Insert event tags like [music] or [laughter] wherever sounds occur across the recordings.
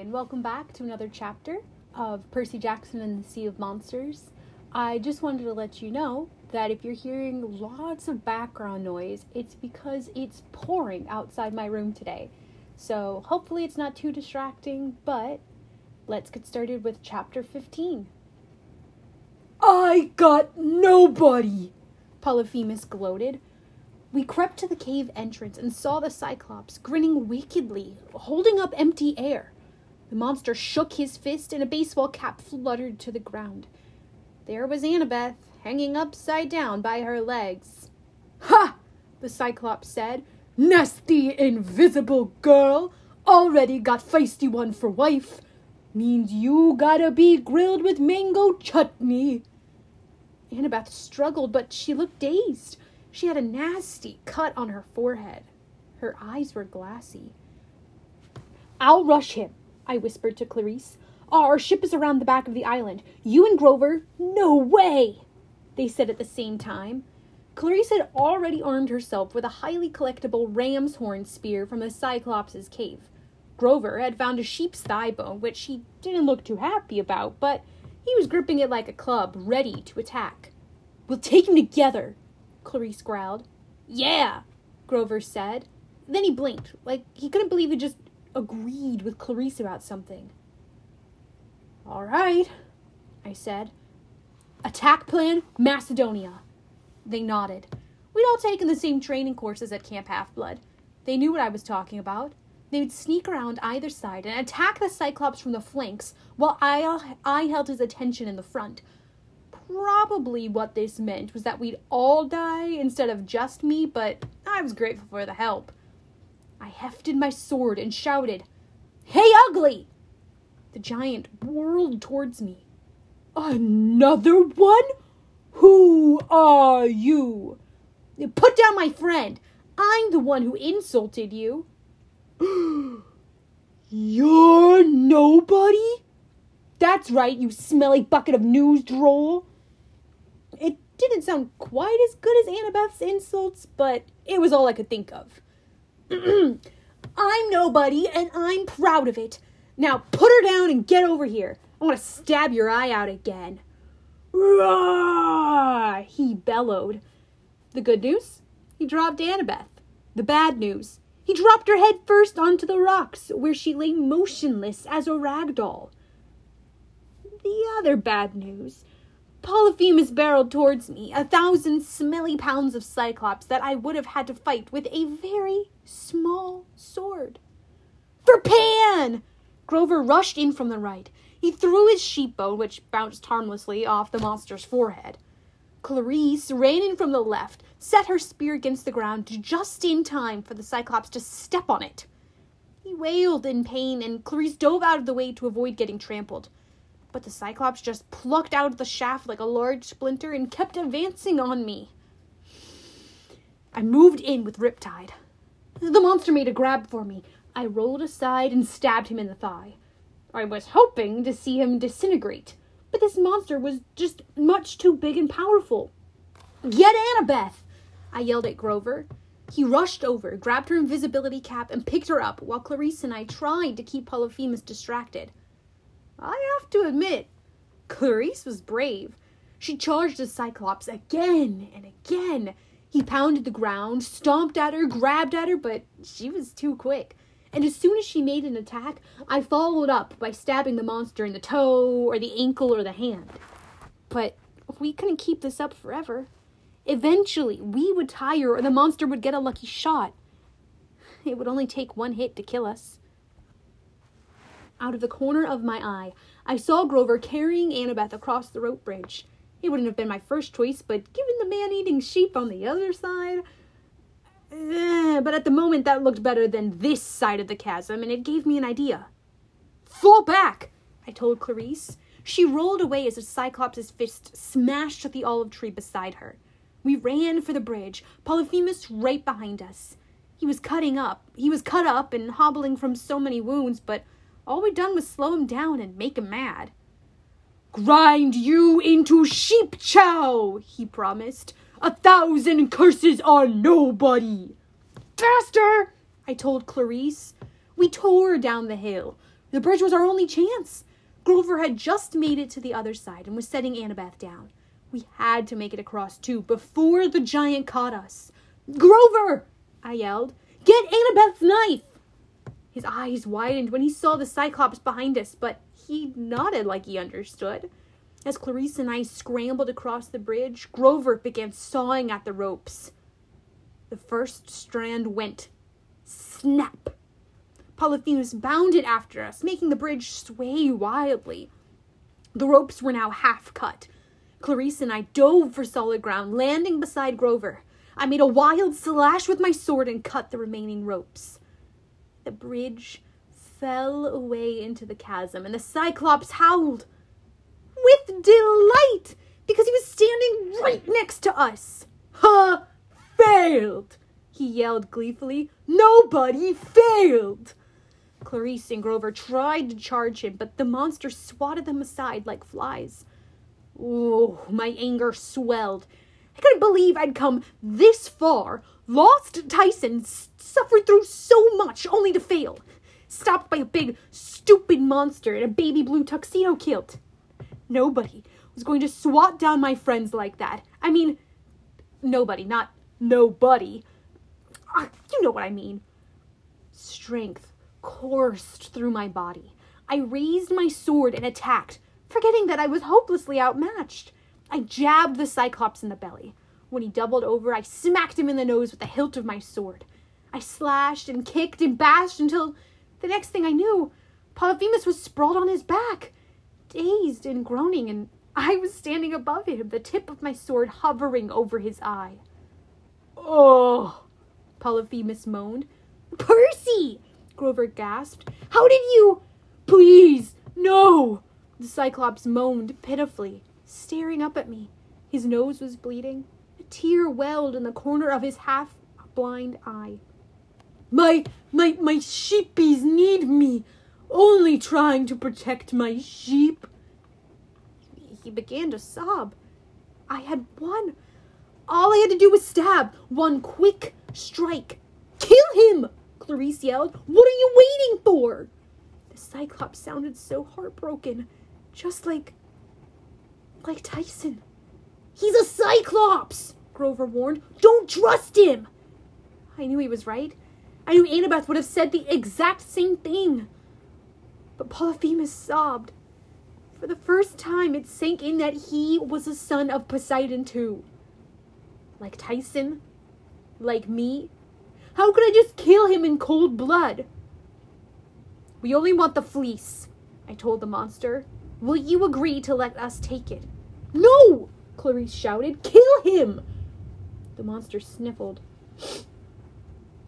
and welcome back to another chapter of Percy Jackson and the Sea of Monsters. I just wanted to let you know that if you're hearing lots of background noise, it's because it's pouring outside my room today. So hopefully it's not too distracting, but let's get started with chapter 15. I got nobody! Polyphemus gloated. We crept to the cave entrance and saw the Cyclops grinning wickedly, holding up empty air. The monster shook his fist and a baseball cap fluttered to the ground. There was Annabeth, hanging upside down by her legs. Ha! the Cyclops said. Nasty, invisible girl! Already got feisty one for wife. Means you gotta be grilled with mango chutney. Annabeth struggled, but she looked dazed. She had a nasty cut on her forehead. Her eyes were glassy. I'll rush him, I whispered to Clarisse. Ah, our ship is around the back of the island. You and Grover, no way! They said at the same time. Clarisse had already armed herself with a highly collectible ram's horn spear from the Cyclops' cave. Grover had found a sheep's thigh bone, which he didn't look too happy about, but he was gripping it like a club, ready to attack. We'll take him together, Clarisse growled. Yeah, Grover said. Then he blinked, like he couldn't believe he just agreed with Clarisse about something. All right, I said. Attack plan Macedonia. They nodded. We'd all taken the same training courses at Camp Half Blood. They knew what I was talking about. They would sneak around either side and attack the Cyclops from the flanks while I, I held his attention in the front probably what this meant was that we'd all die instead of just me, but I was grateful for the help. I hefted my sword and shouted, Hey, ugly! The giant whirled towards me. Another one? Who are you? Put down my friend. I'm the one who insulted you. [gasps] You're nobody? That's right, you smelly bucket of news droll It didn't sound quite as good as Annabeth's insults, but it was all I could think of. [clears throat] I'm nobody, and I'm proud of it. Now put her down and get over here. I want to stab your eye out again. Rah! He bellowed. The good news? He dropped Annabeth. The bad news? He dropped her head first onto the rocks, where she lay motionless as a rag doll. The other bad news Polyphemus barreled towards me, a thousand smelly pounds of Cyclops that I would have had to fight with a very small sword. For Pan! Grover rushed in from the right. He threw his sheep bone, which bounced harmlessly off the monster's forehead. Clarisse ran in from the left, set her spear against the ground just in time for the Cyclops to step on it. He wailed in pain, and Clarisse dove out of the way to avoid getting trampled but the Cyclops just plucked out the shaft like a large splinter and kept advancing on me. I moved in with Riptide. The monster made a grab for me. I rolled aside and stabbed him in the thigh. I was hoping to see him disintegrate, but this monster was just much too big and powerful. Get Annabeth! I yelled at Grover. He rushed over, grabbed her invisibility cap, and picked her up, while Clarisse and I tried to keep Polyphemus distracted. I have to admit, Clarisse was brave. She charged the Cyclops again and again. He pounded the ground, stomped at her, grabbed at her, but she was too quick. And as soon as she made an attack, I followed up by stabbing the monster in the toe or the ankle or the hand. But we couldn't keep this up forever. Eventually, we would tire or the monster would get a lucky shot. It would only take one hit to kill us. Out of the corner of my eye, I saw Grover carrying Annabeth across the rope bridge. It wouldn't have been my first choice, but given the man eating sheep on the other side. Eh, but at the moment, that looked better than this side of the chasm, and it gave me an idea. Fall back, I told Clarisse. She rolled away as a Cyclops' fist smashed at the olive tree beside her. We ran for the bridge, Polyphemus right behind us. He was cutting up. He was cut up and hobbling from so many wounds, but all we'd done was slow him down and make him mad. Grind you into sheep chow, he promised. A thousand curses on nobody. Faster, I told Clarisse. We tore down the hill. The bridge was our only chance. Grover had just made it to the other side and was setting Annabeth down. We had to make it across too before the giant caught us. Grover! I yelled. Get Annabeth's knife! His eyes widened when he saw the Cyclops behind us, but he nodded like he understood. As Clarisse and I scrambled across the bridge, Grover began sawing at the ropes. The first strand went. Snap! Polyphemus bounded after us, making the bridge sway wildly. The ropes were now half cut. Clarisse and I dove for solid ground, landing beside Grover. I made a wild slash with my sword and cut the remaining ropes. The bridge fell away into the chasm, and the Cyclops howled with delight because he was standing right next to us. Ha! Failed! He yelled gleefully. Nobody failed! Clarisse and Grover tried to charge him, but the monster swatted them aside like flies. Oh, my anger swelled. I couldn't believe I'd come this far, lost Tyson, suffered through so much only to fail, stopped by a big, stupid monster in a baby blue tuxedo kilt. Nobody was going to swat down my friends like that. I mean, nobody, not nobody. Uh, you know what I mean. Strength coursed through my body. I raised my sword and attacked, forgetting that I was hopelessly outmatched. I jabbed the Cyclops in the belly. When he doubled over, I smacked him in the nose with the hilt of my sword. I slashed and kicked and bashed until the next thing I knew, Polyphemus was sprawled on his back, dazed and groaning, and I was standing above him, the tip of my sword hovering over his eye. Oh, Polyphemus moaned. Percy! Grover gasped. How did you? Please, no! The Cyclops moaned pitifully, staring up at me. His nose was bleeding. Tear welled in the corner of his half blind eye. My, my, my sheepies need me. Only trying to protect my sheep. He began to sob. I had won. All I had to do was stab. One quick strike. Kill him! Clarisse yelled. What are you waiting for? The Cyclops sounded so heartbroken. Just like. like Tyson. He's a Cyclops! Grover warned. Don't trust him! I knew he was right. I knew Annabeth would have said the exact same thing. But Polyphemus sobbed. For the first time, it sank in that he was a son of Poseidon, too. Like Tyson? Like me? How could I just kill him in cold blood? We only want the fleece, I told the monster. Will you agree to let us take it? No! Clarisse shouted. Kill him! The monster sniffled.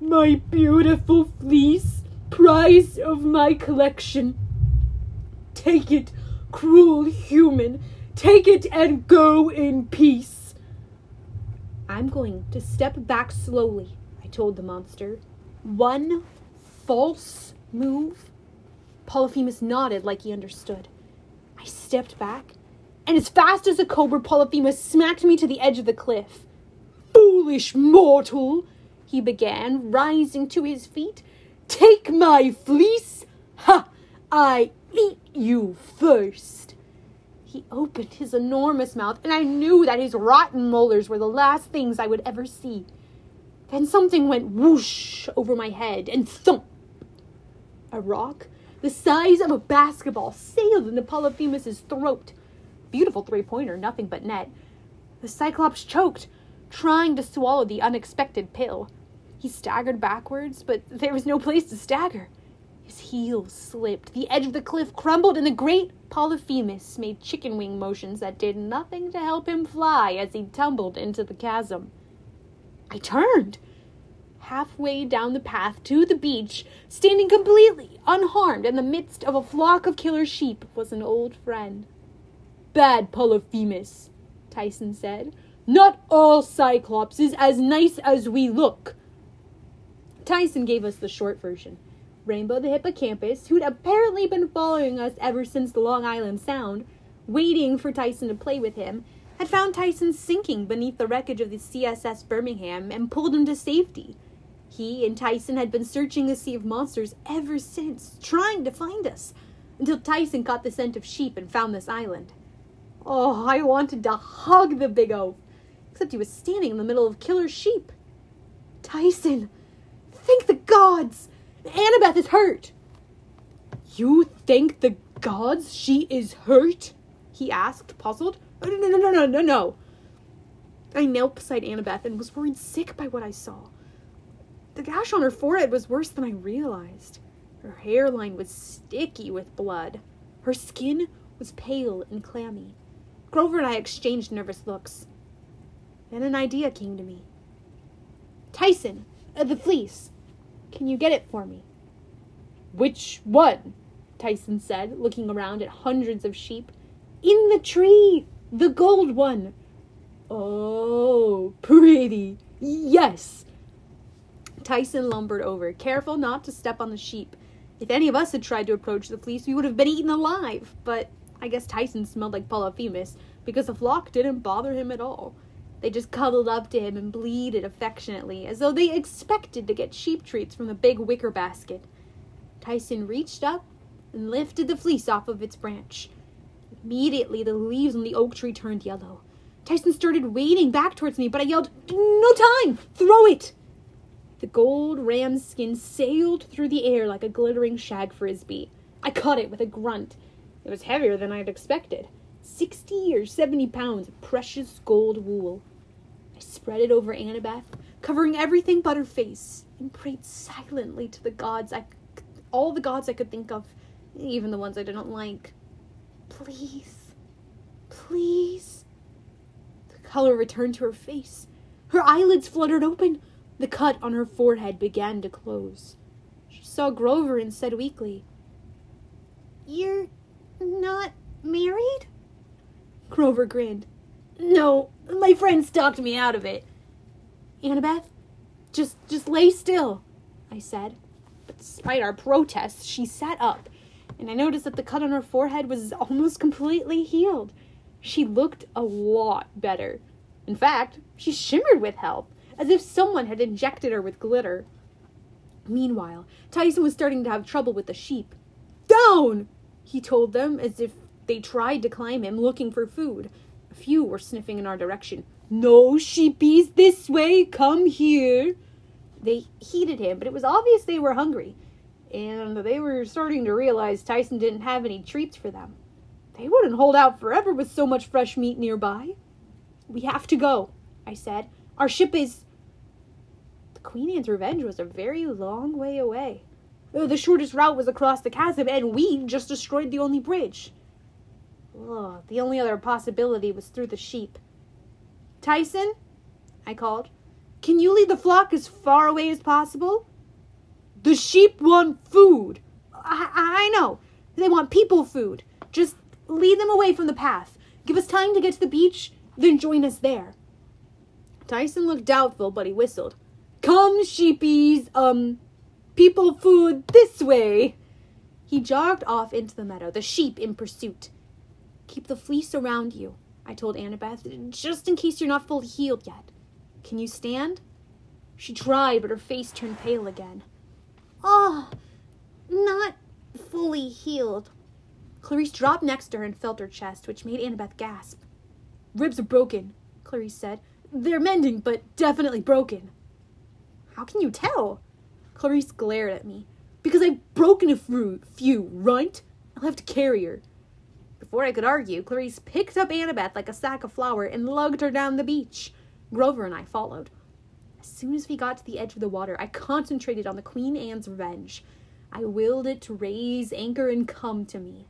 My beautiful fleece, prize of my collection. Take it, cruel human. Take it and go in peace. I'm going to step back slowly, I told the monster. One false move. Polyphemus nodded like he understood. I stepped back, and as fast as a cobra, Polyphemus smacked me to the edge of the cliff. Foolish mortal! he began, rising to his feet. Take my fleece! Ha! I eat you first! He opened his enormous mouth, and I knew that his rotten molars were the last things I would ever see. Then something went whoosh over my head, and thump! A rock the size of a basketball sailed into Polyphemus's throat. Beautiful three pointer, nothing but net. The Cyclops choked, trying to swallow the unexpected pill. He staggered backwards, but there was no place to stagger. His heels slipped, the edge of the cliff crumbled, and the great Polyphemus made chicken wing motions that did nothing to help him fly as he tumbled into the chasm. I turned. Halfway down the path to the beach, standing completely unharmed in the midst of a flock of killer sheep, was an old friend. Bad Polyphemus, Tyson said. Not all Cyclops is as nice as we look. Tyson gave us the short version. Rainbow the hippocampus, who'd apparently been following us ever since the Long Island Sound, waiting for Tyson to play with him, had found Tyson sinking beneath the wreckage of the CSS Birmingham and pulled him to safety. He and Tyson had been searching the Sea of Monsters ever since, trying to find us, until Tyson caught the scent of sheep and found this island. Oh, I wanted to hug the big oaf, except he was standing in the middle of killer sheep. Tyson, thank the gods! Annabeth is hurt! You thank the gods she is hurt? He asked, puzzled. No, no, no, no, no, no, no. I knelt beside Annabeth and was worried sick by what I saw. The gash on her forehead was worse than I realized. Her hairline was sticky with blood. Her skin was pale and clammy. Grover and I exchanged nervous looks. Then an idea came to me. Tyson, uh, the fleece. Can you get it for me? Which one? Tyson said, looking around at hundreds of sheep. In the tree! The gold one! Oh, pretty. Yes. Tyson lumbered over, careful not to step on the sheep. If any of us had tried to approach the fleece, we would have been eaten alive. But I guess Tyson smelled like Polyphemus because the flock didn't bother him at all. They just cuddled up to him and bleated affectionately, as though they expected to get sheep treats from the big wicker basket. Tyson reached up and lifted the fleece off of its branch. Immediately, the leaves on the oak tree turned yellow. Tyson started wading back towards me, but I yelled, No time! Throw it! The gold ram's skin sailed through the air like a glittering shag frisbee. I caught it with a grunt. It was heavier than I had expected. Sixty or seventy pounds of precious gold wool. Spread it over Annabeth, covering everything but her face, and prayed silently to the gods I, all the gods I could think of, even the ones I didn't like. Please, please The color returned to her face. Her eyelids fluttered open. The cut on her forehead began to close. She saw Grover and said weakly, You're not married? Grover grinned. No, my friends talked me out of it. Annabeth, just just lay still, I said. But despite our protests, she sat up, and I noticed that the cut on her forehead was almost completely healed. She looked a lot better. In fact, she shimmered with health, as if someone had injected her with glitter. Meanwhile, Tyson was starting to have trouble with the sheep. Down! he told them as if they tried to climb him looking for food. A few were sniffing in our direction. No sheepies this way, come here. They heeded him, but it was obvious they were hungry, and they were starting to realize Tyson didn't have any treats for them. They wouldn't hold out forever with so much fresh meat nearby. We have to go, I said. Our ship is. The Queen Anne's Revenge was a very long way away. The shortest route was across the chasm, and we just destroyed the only bridge. Ugh, the only other possibility was through the sheep. Tyson, I called, can you lead the flock as far away as possible? The sheep want food. I, I know. They want people food. Just Lead them away from the path. Give us time to get to the beach, then join us there. Tyson looked doubtful, but he whistled. Come, sheepies, um, people food this way. He jogged off into the meadow, the sheep in pursuit. Keep the fleece around you, I told Annabeth, just in case you're not fully healed yet. Can you stand? She tried, but her face turned pale again. Oh, not fully healed, Clarisse dropped next to her and felt her chest, which made Annabeth gasp. Ribs are broken, Clarisse said. They're mending, but definitely broken. How can you tell? Clarisse glared at me. Because I've broken a few, runt. I'll have to carry her. Before I could argue, Clarisse picked up Annabeth like a sack of flour and lugged her down the beach. Grover and I followed. As soon as we got to the edge of the water, I concentrated on the Queen Anne's revenge. I willed it to raise anchor and come to me.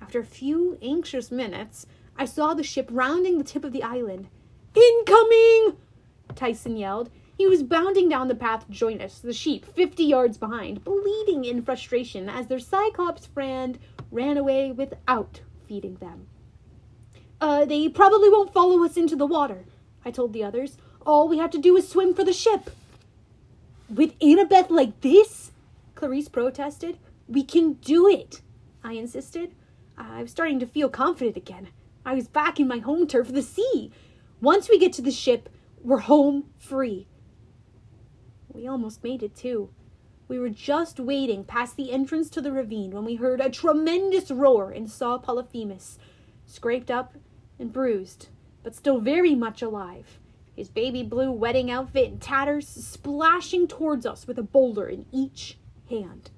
After a few anxious minutes, I saw the ship rounding the tip of the island. Incoming! Tyson yelled. He was bounding down the path to join us, the sheep fifty yards behind, bleating in frustration as their Cyclops friend ran away without feeding them. Uh, they probably won't follow us into the water, I told the others. All we have to do is swim for the ship. With Annabeth like this? Clarisse protested. We can do it, I insisted. I was starting to feel confident again. I was back in my home turf, the sea. Once we get to the ship, we're home free. We almost made it, too. We were just wading past the entrance to the ravine when we heard a tremendous roar and saw Polyphemus, scraped up and bruised, but still very much alive, his baby blue wedding outfit in tatters, splashing towards us with a boulder in each hand.